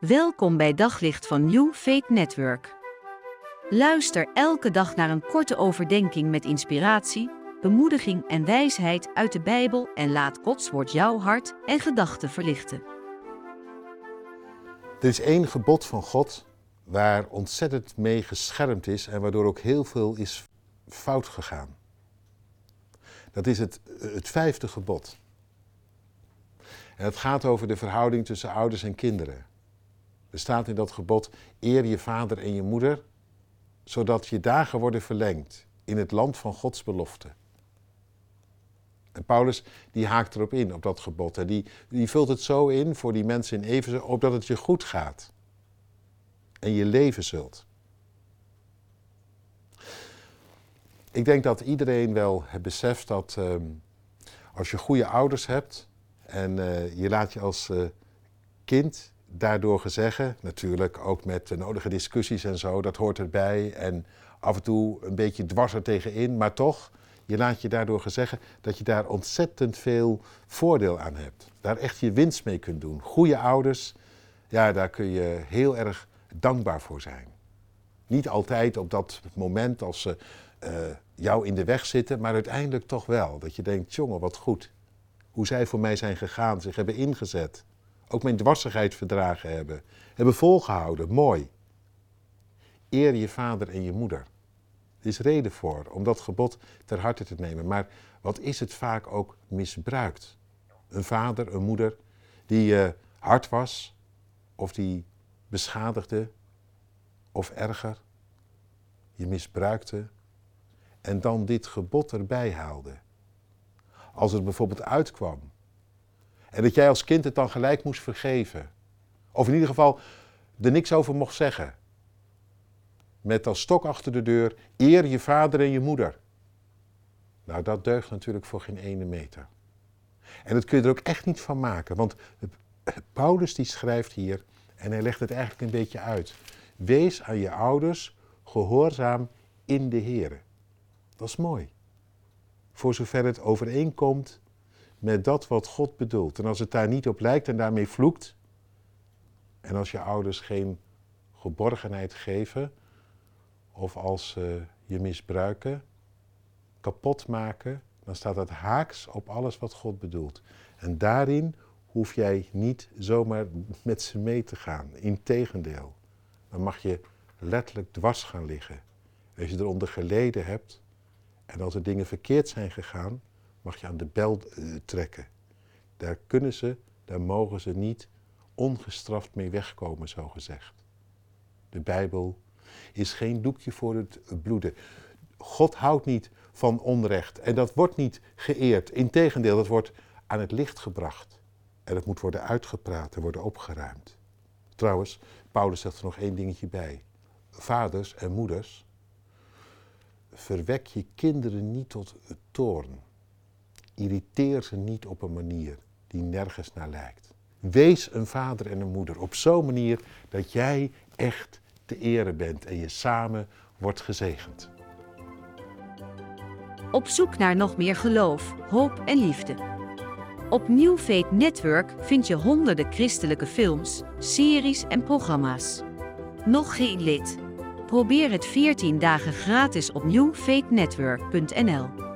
Welkom bij Daglicht van New Faith Network. Luister elke dag naar een korte overdenking met inspiratie, bemoediging en wijsheid uit de Bijbel en laat Gods woord jouw hart en gedachten verlichten. Er is één gebod van God waar ontzettend mee geschermd is en waardoor ook heel veel is fout gegaan. Dat is het, het vijfde gebod. En het gaat over de verhouding tussen ouders en kinderen. Er staat in dat gebod: eer je vader en je moeder, zodat je dagen worden verlengd in het land van Gods belofte. En Paulus die haakt erop in, op dat gebod. En die, die vult het zo in voor die mensen in Efeze, opdat het je goed gaat. En je leven zult. Ik denk dat iedereen wel het beseft dat ehm, als je goede ouders hebt en uh, je laat je als uh, kind daardoor gezeggen, natuurlijk ook met de nodige discussies en zo, dat hoort erbij. En af en toe een beetje dwars er tegenin, maar toch, je laat je daardoor gezeggen dat je daar ontzettend veel voordeel aan hebt. Daar echt je winst mee kunt doen. Goede ouders, ja, daar kun je heel erg dankbaar voor zijn. Niet altijd op dat moment als ze uh, jou in de weg zitten, maar uiteindelijk toch wel. Dat je denkt, jongen, wat goed. Hoe zij voor mij zijn gegaan, zich hebben ingezet ook mijn dwarsigheid verdragen hebben, hebben volgehouden. Mooi. Eer je vader en je moeder. Er is reden voor om dat gebod ter harte te nemen. Maar wat is het vaak ook misbruikt? Een vader, een moeder die uh, hard was, of die beschadigde, of erger, je misbruikte en dan dit gebod erbij haalde. Als het bijvoorbeeld uitkwam en dat jij als kind het dan gelijk moest vergeven. Of in ieder geval er niks over mocht zeggen. Met als stok achter de deur, eer je vader en je moeder. Nou, dat deugt natuurlijk voor geen ene meter. En dat kun je er ook echt niet van maken. Want Paulus die schrijft hier, en hij legt het eigenlijk een beetje uit. Wees aan je ouders gehoorzaam in de Heer. Dat is mooi. Voor zover het overeenkomt met dat wat God bedoelt. En als het daar niet op lijkt en daarmee vloekt, en als je ouders geen geborgenheid geven, of als ze je misbruiken, kapot maken, dan staat dat haaks op alles wat God bedoelt. En daarin hoef jij niet zomaar met ze mee te gaan. Integendeel, dan mag je letterlijk dwars gaan liggen. Als je eronder geleden hebt en als er dingen verkeerd zijn gegaan, mag je aan de bel uh, trekken. Daar kunnen ze, daar mogen ze niet ongestraft mee wegkomen, zo gezegd. De Bijbel is geen doekje voor het bloeden. God houdt niet van onrecht en dat wordt niet geëerd. Integendeel, dat wordt aan het licht gebracht. En het moet worden uitgepraat en worden opgeruimd. Trouwens, Paulus zegt er nog één dingetje bij. Vaders en moeders, verwek je kinderen niet tot toorn irriteer ze niet op een manier die nergens naar lijkt. Wees een vader en een moeder op zo'n manier dat jij echt te ere bent en je samen wordt gezegend. Op zoek naar nog meer geloof, hoop en liefde. Op New Network vind je honderden christelijke films, series en programma's. Nog geen lid? Probeer het 14 dagen gratis op newfaithnetwork.nl.